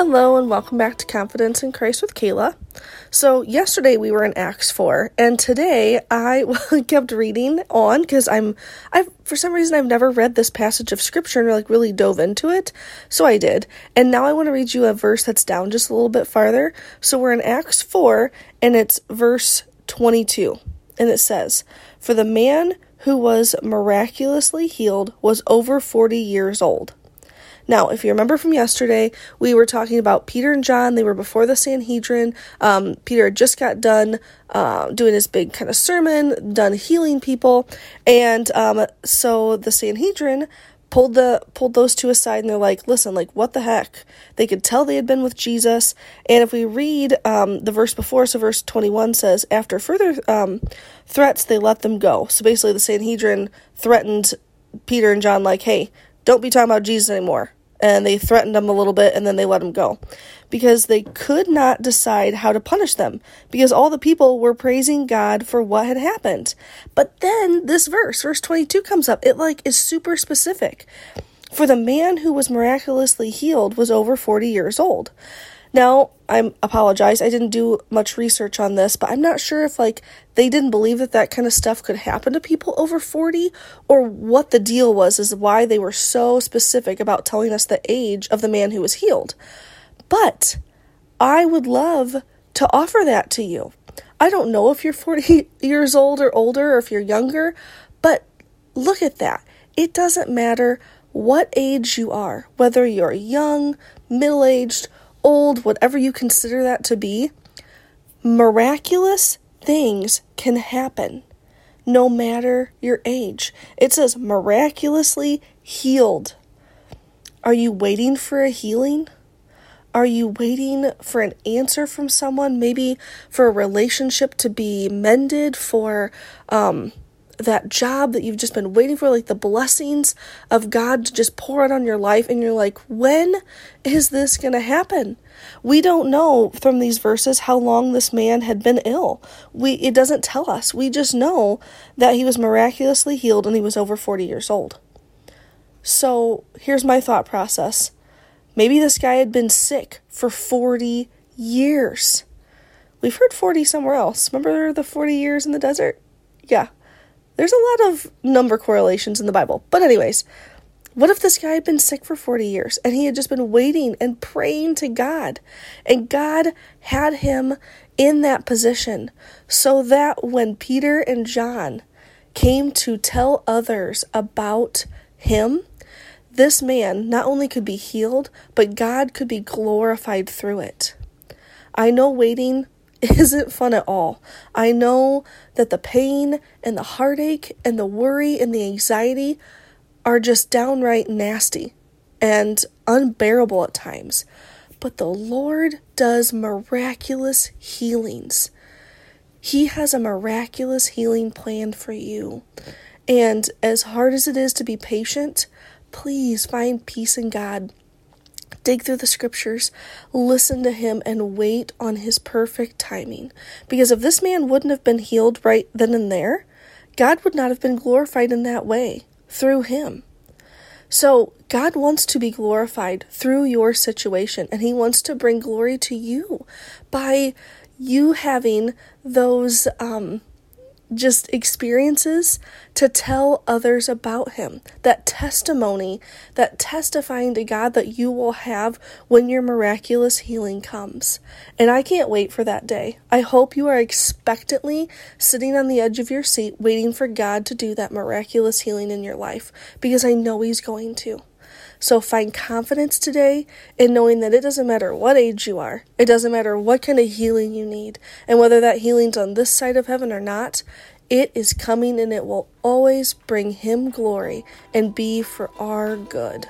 Hello, and welcome back to Confidence in Christ with Kala. So, yesterday we were in Acts 4, and today I kept reading on because I'm, I for some reason, I've never read this passage of scripture and like really dove into it. So I did. And now I want to read you a verse that's down just a little bit farther. So, we're in Acts 4, and it's verse 22, and it says, For the man who was miraculously healed was over 40 years old. Now, if you remember from yesterday, we were talking about Peter and John. They were before the Sanhedrin. Um, Peter had just got done uh, doing his big kind of sermon, done healing people, and um, so the Sanhedrin pulled the pulled those two aside and they're like listen like what the heck? They could tell they had been with jesus. And if we read um, the verse before so verse 21 says after further um, threats they let them go. So basically the sanhedrin threatened peter and john like hey don't be talking about jesus anymore and they threatened them a little bit and then they let them go because they could not decide how to punish them because all the people were praising God for what had happened. But then this verse, verse 22 comes up. It like is super specific. For the man who was miraculously healed was over 40 years old. Now, I apologize. I didn't do much research on this, but I'm not sure if like they didn't believe that that kind of stuff could happen to people over 40 or what the deal was is why they were so specific about telling us the age of the man who was healed. But I would love to offer that to you. I don't know if you're 40 years old or older or if you're younger, but look at that. It doesn't matter what age you are, whether you're young, middle aged, old, whatever you consider that to be, miraculous things can happen no matter your age. It says miraculously healed. Are you waiting for a healing? Are you waiting for an answer from someone? Maybe for a relationship to be mended, for um, that job that you've just been waiting for, like the blessings of God to just pour out on your life, and you're like, when is this going to happen? We don't know from these verses how long this man had been ill. We it doesn't tell us. We just know that he was miraculously healed and he was over 40 years old. So, here's my thought process. Maybe this guy had been sick for 40 years. We've heard 40 somewhere else. Remember the 40 years in the desert? Yeah, there's a lot of number correlations in the Bible. But, anyways, what if this guy had been sick for 40 years and he had just been waiting and praying to God? And God had him in that position so that when Peter and John came to tell others about him, this man not only could be healed, but God could be glorified through it. I know waiting isn't fun at all. I know that the pain and the heartache and the worry and the anxiety are just downright nasty and unbearable at times. But the Lord does miraculous healings. He has a miraculous healing plan for you. And as hard as it is to be patient, please find peace in God dig through the scriptures, listen to him, and wait on his perfect timing. Because if this man wouldn't have been healed right then and there, God would not have been glorified in that way through him. So, God wants to be glorified through your situation, and He wants to bring glory to you by you having those um, just experiences to tell others about him. That testimony, that testifying to God that you will have when your miraculous healing comes. And I can't wait for that day. I hope you are expectantly sitting on the edge of your seat waiting for God to do that miraculous healing in your life because I know He's going to. So find confidence today in knowing that it doesn't matter what age you are, it doesn't matter what kind of healing you need, and whether that healing's on this side of heaven or not, it is coming and it will always bring Him glory and be for our good.